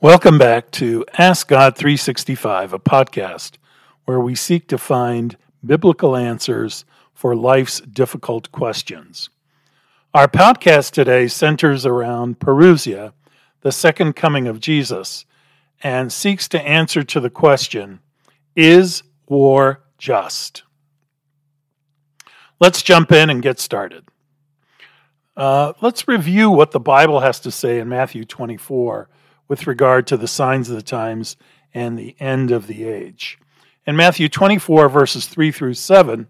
Welcome back to Ask God 365, a podcast where we seek to find biblical answers for life's difficult questions. Our podcast today centers around Parousia, the second coming of Jesus, and seeks to answer to the question Is war just? Let's jump in and get started. Uh, let's review what the Bible has to say in Matthew 24 with regard to the signs of the times and the end of the age. In Matthew 24, verses 3 through 7,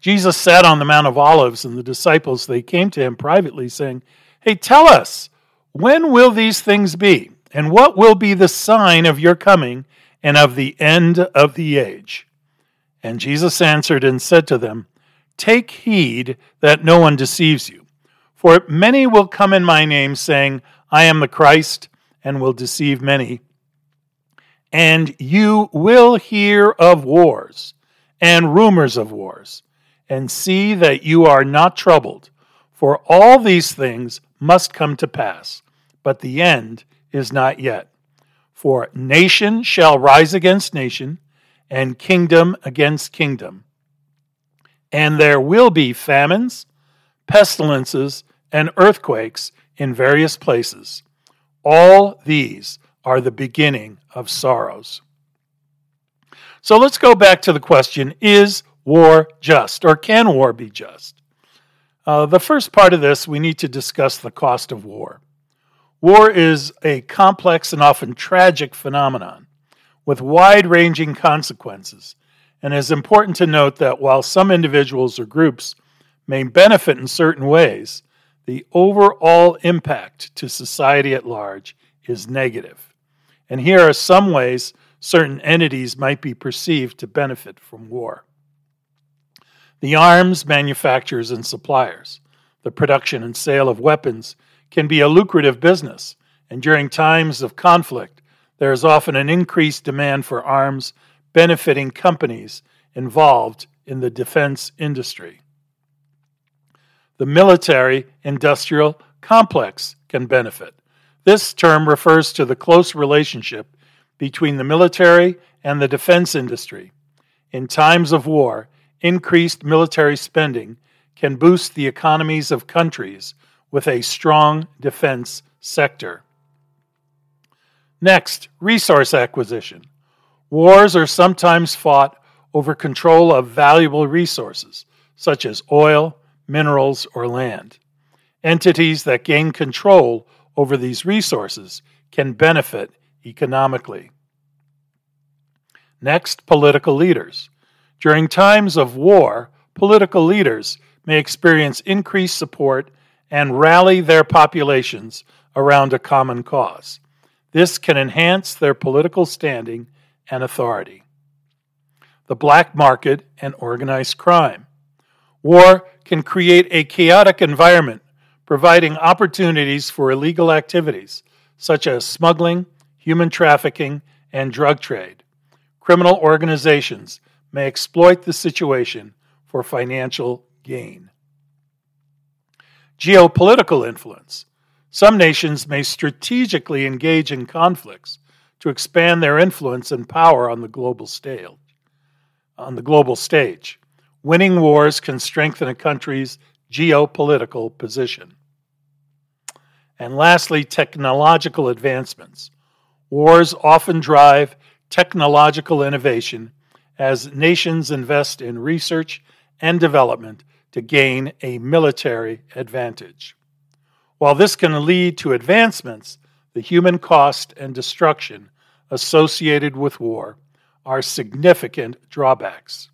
Jesus sat on the Mount of Olives, and the disciples they came to him privately, saying, Hey, tell us, when will these things be? And what will be the sign of your coming and of the end of the age? And Jesus answered and said to them, Take heed that no one deceives you. For many will come in my name, saying, I am the Christ, and will deceive many. And you will hear of wars and rumors of wars, and see that you are not troubled, for all these things must come to pass, but the end is not yet. For nation shall rise against nation, and kingdom against kingdom. And there will be famines, pestilences, and earthquakes in various places. All these are the beginning of sorrows. So let's go back to the question Is war just, or can war be just? Uh, the first part of this, we need to discuss the cost of war. War is a complex and often tragic phenomenon with wide ranging consequences, and it is important to note that while some individuals or groups may benefit in certain ways, the overall impact to society at large is negative. And here are some ways certain entities might be perceived to benefit from war. The arms manufacturers and suppliers, the production and sale of weapons can be a lucrative business, and during times of conflict, there is often an increased demand for arms benefiting companies involved in the defense industry the military industrial complex can benefit. This term refers to the close relationship between the military and the defense industry. In times of war, increased military spending can boost the economies of countries with a strong defense sector. Next, resource acquisition. Wars are sometimes fought over control of valuable resources, such as oil, minerals, or land. Entities that gain control over these resources can benefit economically. Next, political leaders. During times of war, political leaders may experience increased support and rally their populations around a common cause. This can enhance their political standing and authority. The black market and organized crime. War can create a chaotic environment, providing opportunities for illegal activities such as smuggling, human trafficking, and drug trade. Criminal organizations may exploit the situation for financial gain. Geopolitical influence. Some nations may strategically engage in conflicts to expand their influence and power on the global stage. On the global stage. Winning wars can strengthen a country's geopolitical position. And lastly, technological advancements. Wars often drive technological innovation as nations invest in research and development to gain a military advantage. While this can lead to advancements, the human cost and destruction associated with war are significant drawbacks.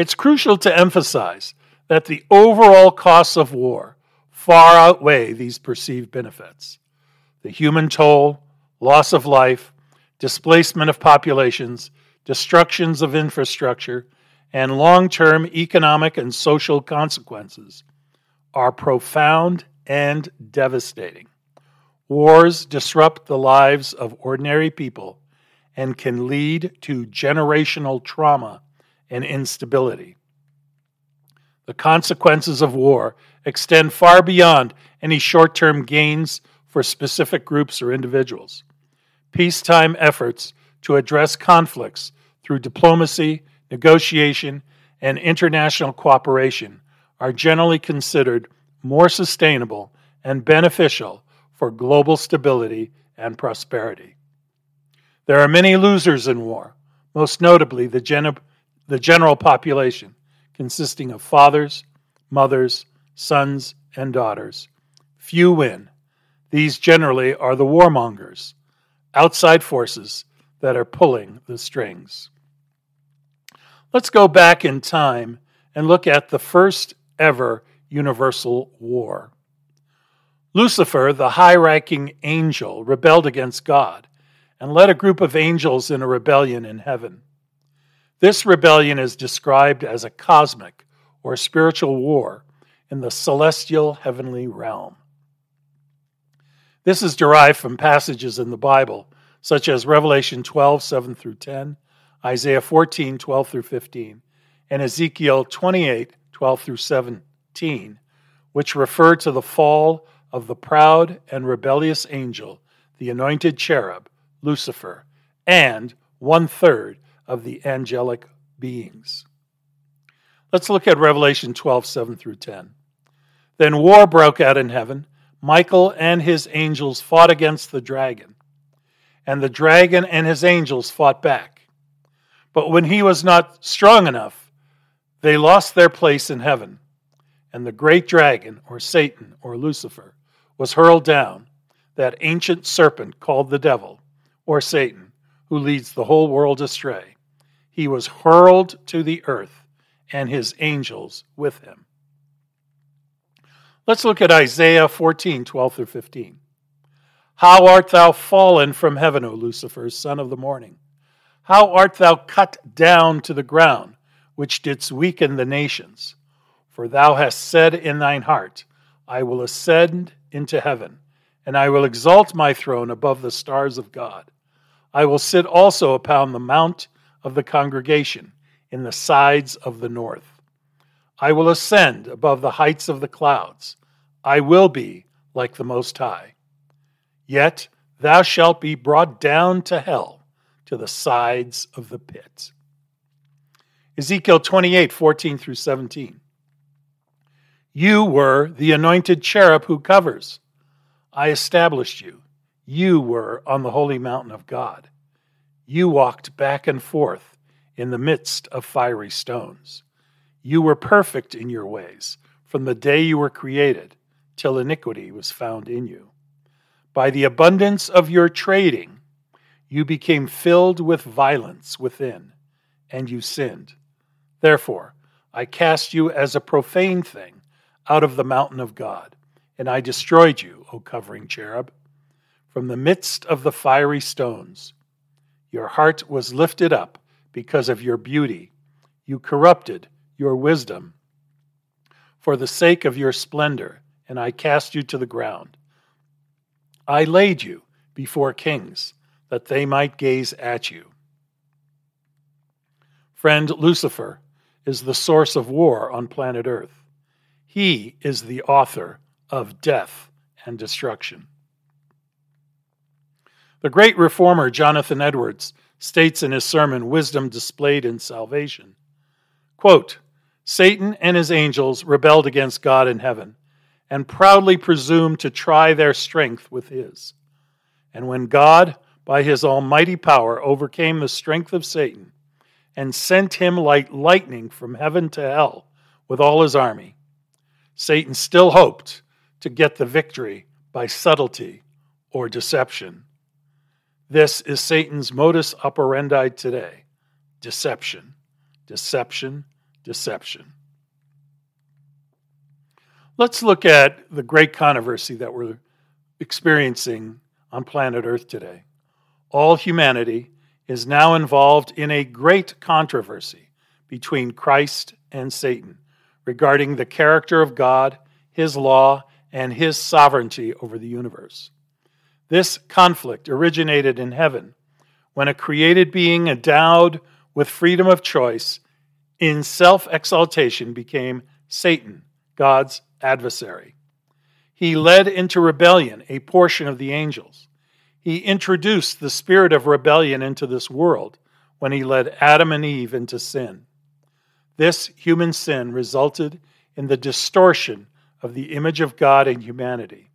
It's crucial to emphasize that the overall costs of war far outweigh these perceived benefits. The human toll, loss of life, displacement of populations, destructions of infrastructure, and long term economic and social consequences are profound and devastating. Wars disrupt the lives of ordinary people and can lead to generational trauma and instability. The consequences of war extend far beyond any short term gains for specific groups or individuals. Peacetime efforts to address conflicts through diplomacy, negotiation, and international cooperation are generally considered more sustainable and beneficial for global stability and prosperity. There are many losers in war, most notably the, gen- the general population, consisting of fathers, mothers, sons, and daughters. Few win. These generally are the warmongers, outside forces that are pulling the strings. Let's go back in time and look at the first ever universal war. Lucifer, the high ranking angel, rebelled against God and led a group of angels in a rebellion in heaven. This rebellion is described as a cosmic or spiritual war in the celestial heavenly realm. This is derived from passages in the Bible, such as Revelation 12, 7 through 10, Isaiah 14, 12 through 15, and Ezekiel 28, 12 through 17, which refer to the fall of the proud and rebellious angel, the anointed cherub, Lucifer, and one third of the angelic beings. Let's look at Revelation 12, 7 through 10. Then war broke out in heaven. Michael and his angels fought against the dragon, and the dragon and his angels fought back. But when he was not strong enough, they lost their place in heaven, and the great dragon, or Satan, or Lucifer, was hurled down, that ancient serpent called the devil, or Satan, who leads the whole world astray. He was hurled to the earth, and his angels with him. Let's look at Isaiah 14, 12 through 15. How art thou fallen from heaven, O Lucifer, son of the morning? How art thou cut down to the ground, which didst weaken the nations? For thou hast said in thine heart, I will ascend into heaven, and I will exalt my throne above the stars of God. I will sit also upon the mount of the congregation in the sides of the north. I will ascend above the heights of the clouds. I will be like the Most High. Yet thou shalt be brought down to hell, to the sides of the pit. Ezekiel 28 14 through 17. You were the anointed cherub who covers. I established you. You were on the holy mountain of God. You walked back and forth in the midst of fiery stones. You were perfect in your ways from the day you were created till iniquity was found in you. By the abundance of your trading, you became filled with violence within, and you sinned. Therefore, I cast you as a profane thing out of the mountain of God, and I destroyed you, O covering cherub, from the midst of the fiery stones. Your heart was lifted up because of your beauty. You corrupted your wisdom for the sake of your splendor, and I cast you to the ground. I laid you before kings, that they might gaze at you. Friend Lucifer is the source of war on planet Earth. He is the author of death and destruction. The great reformer Jonathan Edwards states in his sermon, Wisdom Displayed in Salvation quote, Satan and his angels rebelled against God in heaven and proudly presumed to try their strength with his. And when God, by his almighty power, overcame the strength of Satan and sent him like lightning from heaven to hell with all his army, Satan still hoped to get the victory by subtlety or deception. This is Satan's modus operandi today deception, deception, deception. Let's look at the great controversy that we're experiencing on planet Earth today. All humanity is now involved in a great controversy between Christ and Satan regarding the character of God, His law, and His sovereignty over the universe. This conflict originated in heaven when a created being endowed with freedom of choice in self exaltation became Satan, God's adversary. He led into rebellion a portion of the angels. He introduced the spirit of rebellion into this world when he led Adam and Eve into sin. This human sin resulted in the distortion of the image of God in humanity,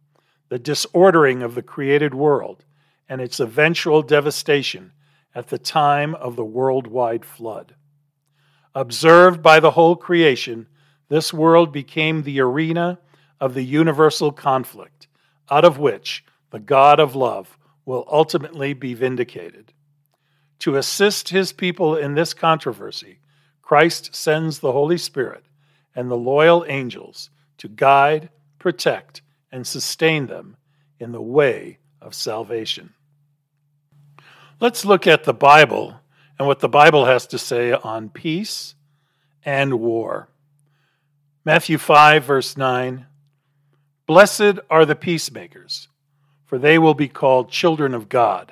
the disordering of the created world, and its eventual devastation at the time of the worldwide flood. Observed by the whole creation, this world became the arena of the universal conflict, out of which the God of love will ultimately be vindicated. To assist his people in this controversy, Christ sends the Holy Spirit and the loyal angels to guide, protect, and sustain them in the way of salvation. Let's look at the Bible and what the Bible has to say on peace and war. Matthew 5, verse 9 Blessed are the peacemakers, for they will be called children of God.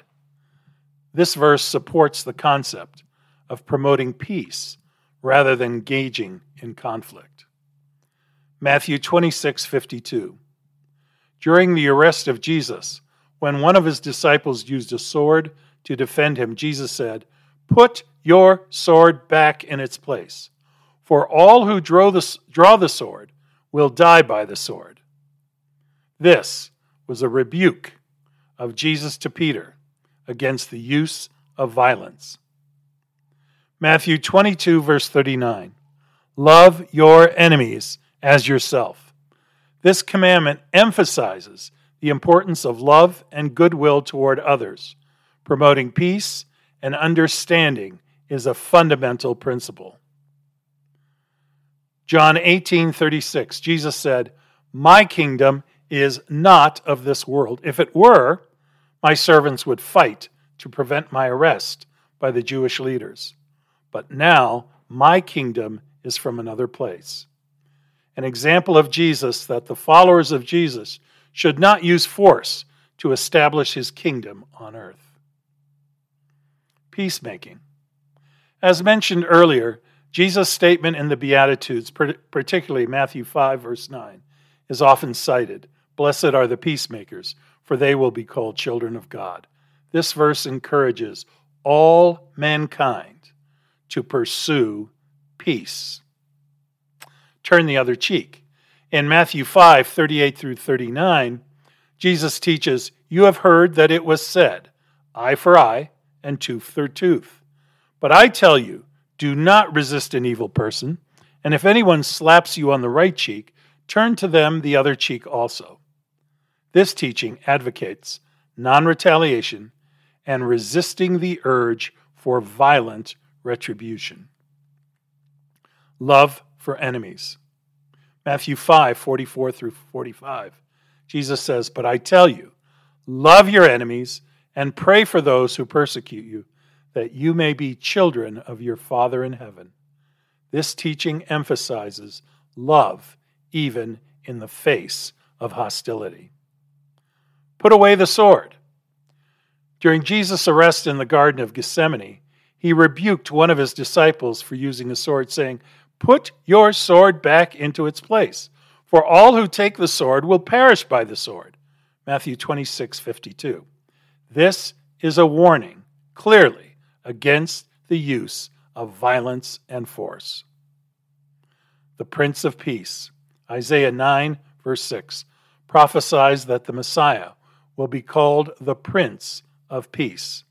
This verse supports the concept of promoting peace rather than engaging in conflict. Matthew 26, 52. During the arrest of Jesus, when one of his disciples used a sword to defend him, Jesus said, Put your sword back in its place, for all who draw the, draw the sword will die by the sword. This was a rebuke of Jesus to Peter against the use of violence. Matthew 22, verse 39 Love your enemies as yourself. This commandment emphasizes the importance of love and goodwill toward others Promoting peace and understanding is a fundamental principle. John 18:36 Jesus said, "My kingdom is not of this world. If it were, my servants would fight to prevent my arrest by the Jewish leaders. But now my kingdom is from another place." An example of Jesus that the followers of Jesus should not use force to establish his kingdom on earth peacemaking. As mentioned earlier, Jesus' statement in the Beatitudes, particularly Matthew 5, verse 9, is often cited Blessed are the peacemakers, for they will be called children of God. This verse encourages all mankind to pursue peace. Turn the other cheek. In Matthew 5, 38 through 39, Jesus teaches, You have heard that it was said, eye for eye and tooth for tooth. But I tell you, do not resist an evil person, and if anyone slaps you on the right cheek, turn to them the other cheek also. This teaching advocates non retaliation and resisting the urge for violent retribution. Love for enemies. Matthew 5 44 through 45. Jesus says, But I tell you, love your enemies and pray for those who persecute you, that you may be children of your Father in heaven. This teaching emphasizes love even in the face of hostility. Put away the sword. During Jesus' arrest in the Garden of Gethsemane, he rebuked one of his disciples for using a sword, saying, Put your sword back into its place, for all who take the sword will perish by the sword. Matthew 26, 52. This is a warning, clearly, against the use of violence and force. The Prince of Peace, Isaiah 9, verse 6, prophesies that the Messiah will be called the Prince of Peace.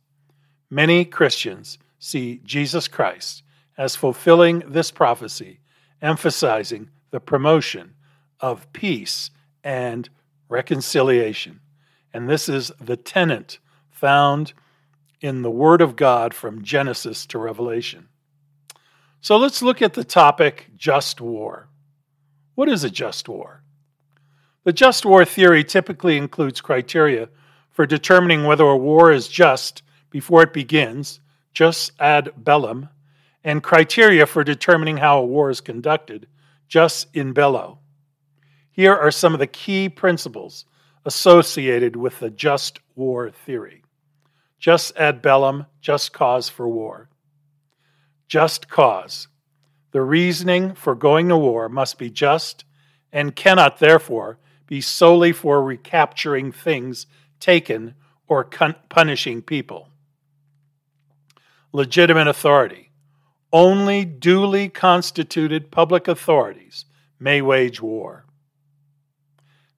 Many Christians see Jesus Christ as fulfilling this prophecy, emphasizing the promotion of peace and reconciliation. And this is the tenet found in the Word of God from Genesis to Revelation. So let's look at the topic just war. What is a just war? The just war theory typically includes criteria for determining whether a war is just before it begins, jus ad bellum, and criteria for determining how a war is conducted, jus in bello. Here are some of the key principles associated with the just war theory jus ad bellum, just cause for war. Just cause. The reasoning for going to war must be just and cannot, therefore, be solely for recapturing things taken or con- punishing people. Legitimate authority. Only duly constituted public authorities may wage war.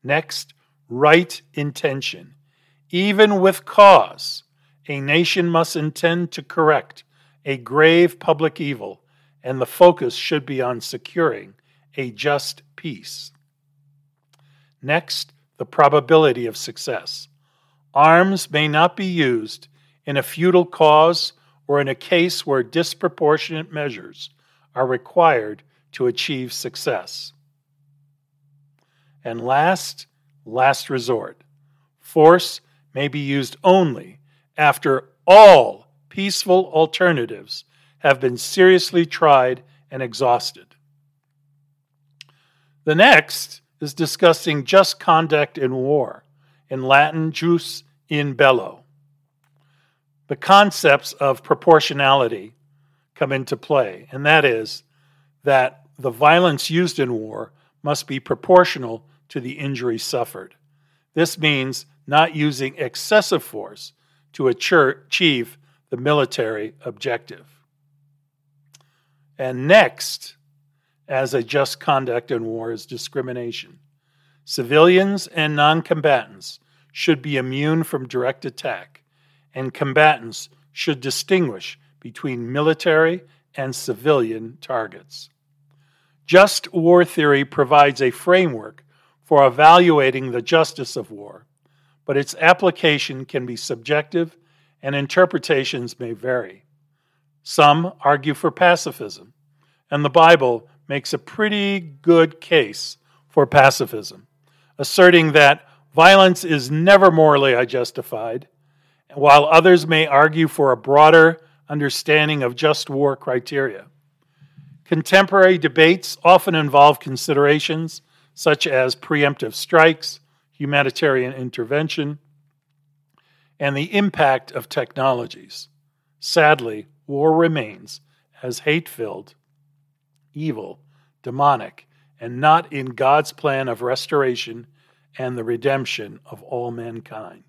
Next, right intention. Even with cause, a nation must intend to correct a grave public evil, and the focus should be on securing a just peace. Next, the probability of success. Arms may not be used in a futile cause or in a case where disproportionate measures are required to achieve success. And last, last resort, force may be used only after all peaceful alternatives have been seriously tried and exhausted. The next is discussing just conduct in war, in Latin, jus in bello. The concepts of proportionality come into play, and that is that the violence used in war must be proportional to the injury suffered. This means not using excessive force to achieve the military objective. And next, as a just conduct in war, is discrimination. Civilians and non combatants should be immune from direct attack, and combatants should distinguish between military and civilian targets. Just war theory provides a framework for evaluating the justice of war, but its application can be subjective and interpretations may vary. Some argue for pacifism, and the Bible makes a pretty good case for pacifism, asserting that violence is never morally justified, while others may argue for a broader understanding of just war criteria. Contemporary debates often involve considerations such as preemptive strikes, humanitarian intervention, and the impact of technologies. Sadly, war remains as hate filled, evil, demonic, and not in God's plan of restoration and the redemption of all mankind.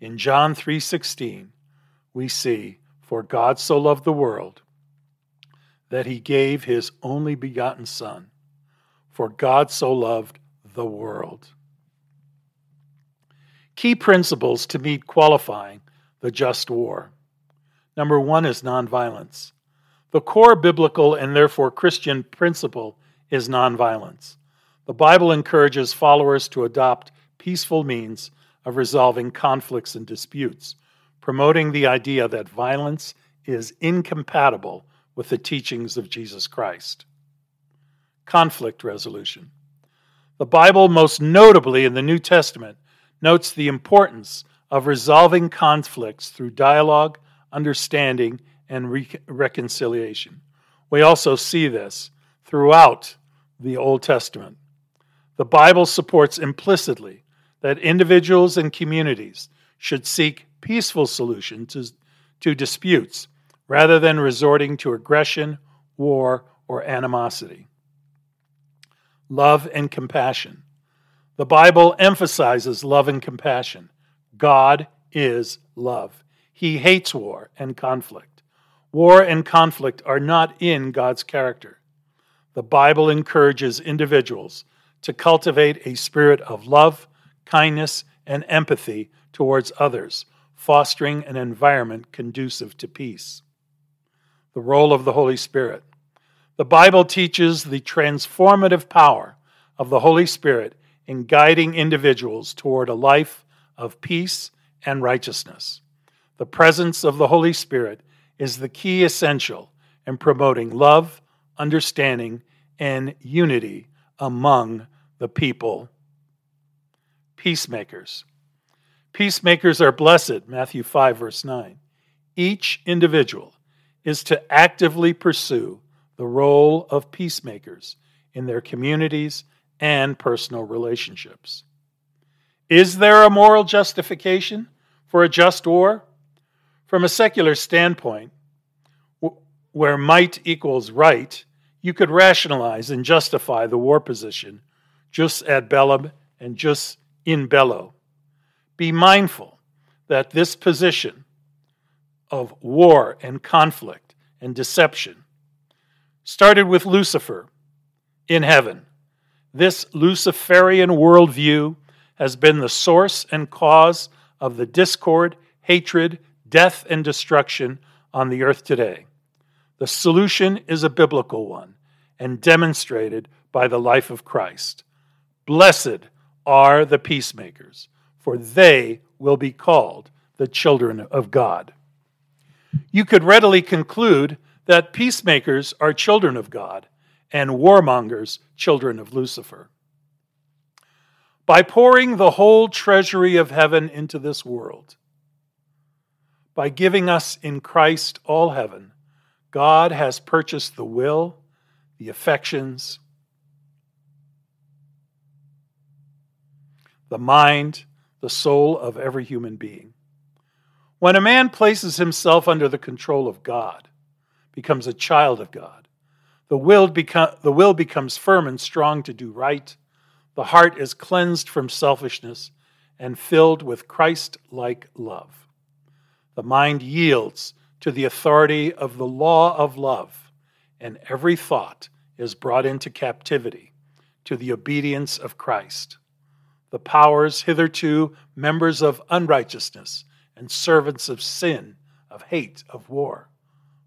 In John 3:16, we see, "For God so loved the world that he gave his only begotten son, for God so loved the world." Key principles to meet qualifying the just war. Number 1 is nonviolence. The core biblical and therefore Christian principle is nonviolence. The Bible encourages followers to adopt peaceful means of resolving conflicts and disputes, promoting the idea that violence is incompatible with the teachings of Jesus Christ. Conflict resolution. The Bible, most notably in the New Testament, notes the importance of resolving conflicts through dialogue, understanding, and re- reconciliation. We also see this throughout the Old Testament. The Bible supports implicitly that individuals and communities should seek peaceful solutions to, to disputes rather than resorting to aggression, war, or animosity. Love and compassion. The Bible emphasizes love and compassion. God is love. He hates war and conflict. War and conflict are not in God's character. The Bible encourages individuals to cultivate a spirit of love, kindness, and empathy towards others, fostering an environment conducive to peace. The role of the Holy Spirit. The Bible teaches the transformative power of the Holy Spirit in guiding individuals toward a life of peace and righteousness. The presence of the Holy Spirit is the key essential in promoting love, understanding, and unity among the people. Peacemakers. Peacemakers are blessed, Matthew 5, verse 9. Each individual is to actively pursue the role of peacemakers in their communities and personal relationships. Is there a moral justification for a just war? From a secular standpoint, where might equals right, you could rationalize and justify the war position jus ad bellum and just in bello. Be mindful that this position of war and conflict and deception started with Lucifer in heaven. This Luciferian worldview has been the source and cause of the discord, hatred, death, and destruction on the earth today. The solution is a biblical one and demonstrated by the life of Christ. Blessed are the peacemakers, for they will be called the children of God. You could readily conclude that peacemakers are children of God and warmongers children of Lucifer. By pouring the whole treasury of heaven into this world, by giving us in Christ all heaven, God has purchased the will, the affections, the mind, the soul of every human being. When a man places himself under the control of God, becomes a child of God, the will, the will becomes firm and strong to do right, the heart is cleansed from selfishness and filled with Christ like love. The mind yields to the authority of the law of love, and every thought is brought into captivity to the obedience of Christ. The powers hitherto members of unrighteousness and servants of sin, of hate, of war,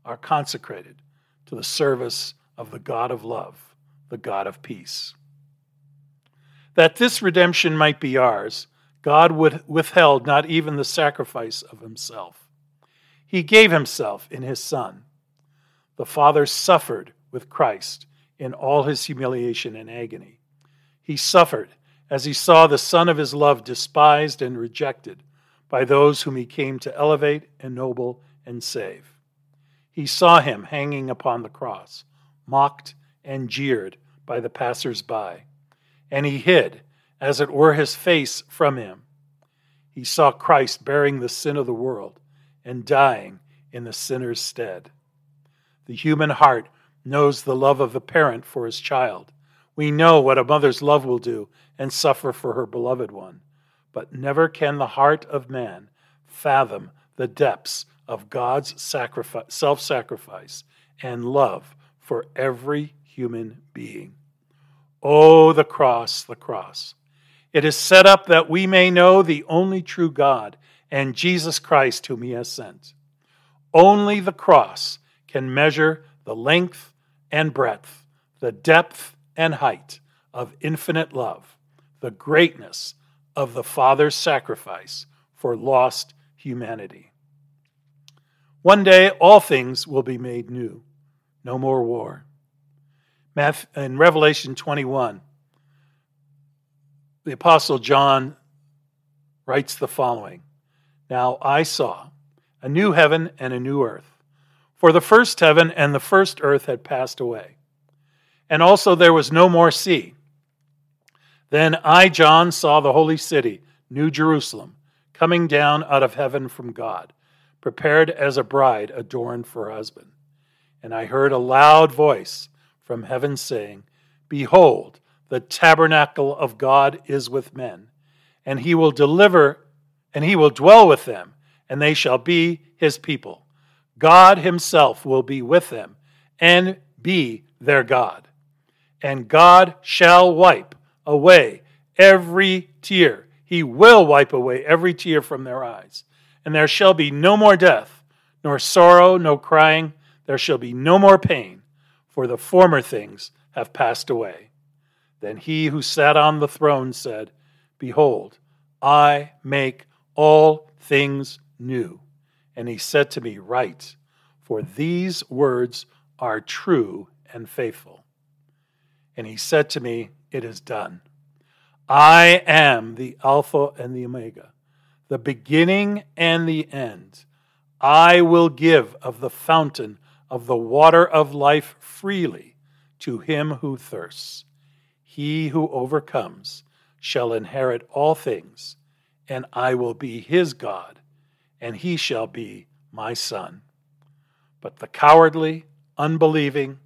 are consecrated to the service of the God of love, the God of peace. That this redemption might be ours, God would withheld not even the sacrifice of himself. He gave himself in his Son. The Father suffered with Christ in all his humiliation and agony. He suffered as he saw the Son of his love despised and rejected by those whom he came to elevate, ennoble, and save. He saw him hanging upon the cross, mocked and jeered by the passers by, and he hid, as it were, his face from him. He saw Christ bearing the sin of the world and dying in the sinner's stead. The human heart knows the love of a parent for his child. We know what a mother's love will do and suffer for her beloved one. But never can the heart of man fathom the depths of God's self sacrifice and love for every human being. Oh, the cross, the cross. It is set up that we may know the only true God and Jesus Christ, whom He has sent. Only the cross can measure the length and breadth, the depth and height of infinite love the greatness of the Father's sacrifice for lost humanity. One day, all things will be made new. No more war. In Revelation 21, the Apostle John writes the following Now I saw a new heaven and a new earth. For the first heaven and the first earth had passed away, and also there was no more sea. Then I, John, saw the holy city, New Jerusalem, coming down out of heaven from God, prepared as a bride adorned for her husband. And I heard a loud voice from heaven saying, Behold, the tabernacle of God is with men, and he will deliver, and he will dwell with them, and they shall be his people. God himself will be with them and be their God. And God shall wipe away every tear. He will wipe away every tear from their eyes. And there shall be no more death, nor sorrow, no crying. There shall be no more pain, for the former things have passed away. Then he who sat on the throne said, Behold, I make all things new. And he said to me, Write, for these words are true and faithful. And he said to me, it is done. I am the Alpha and the Omega, the beginning and the end. I will give of the fountain of the water of life freely to him who thirsts. He who overcomes shall inherit all things, and I will be his God, and he shall be my son. But the cowardly, unbelieving,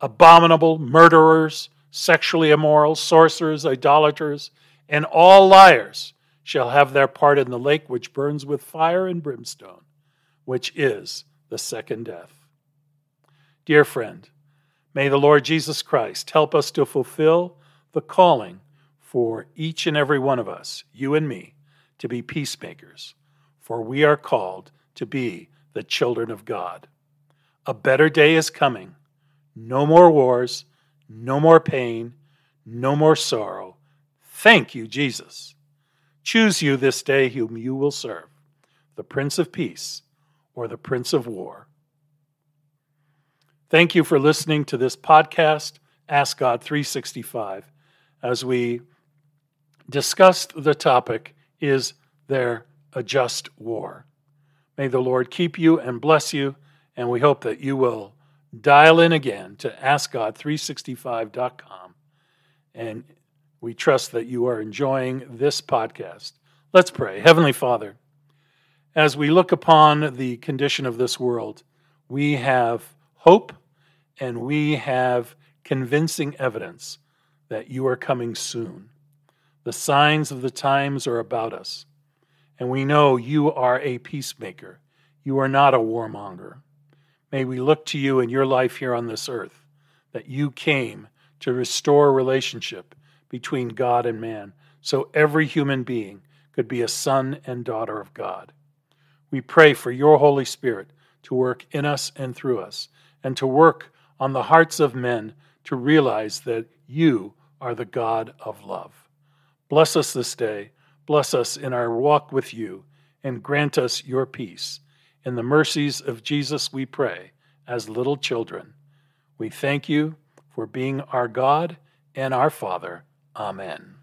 abominable, murderers, sexually immoral, sorcerers, idolaters, and all liars shall have their part in the lake which burns with fire and brimstone, which is the second death. Dear friend, may the Lord Jesus Christ help us to fulfill the calling for each and every one of us, you and me, to be peacemakers, for we are called to be the children of God. A better day is coming. No more wars, no more pain, no more sorrow. Thank you, Jesus. Choose you this day whom you will serve the Prince of Peace or the Prince of War. Thank you for listening to this podcast, Ask God 365, as we discussed the topic Is there a just war? May the Lord keep you and bless you, and we hope that you will dial in again to AskGod365.com. And we trust that you are enjoying this podcast. Let's pray. Heavenly Father, as we look upon the condition of this world, we have hope and we have convincing evidence that you are coming soon. The signs of the times are about us, and we know you are a peacemaker. You are not a warmonger. May we look to you in your life here on this earth, that you came to restore relationship between God and man, so every human being could be a son and daughter of God. We pray for your Holy Spirit to work in us and through us, and to work on the hearts of men to realize that you are the God of love. Bless us this day, bless us in our walk with you, and grant us your peace. In the mercies of Jesus, we pray, as little children. We thank you for being our God and our Father. Amen.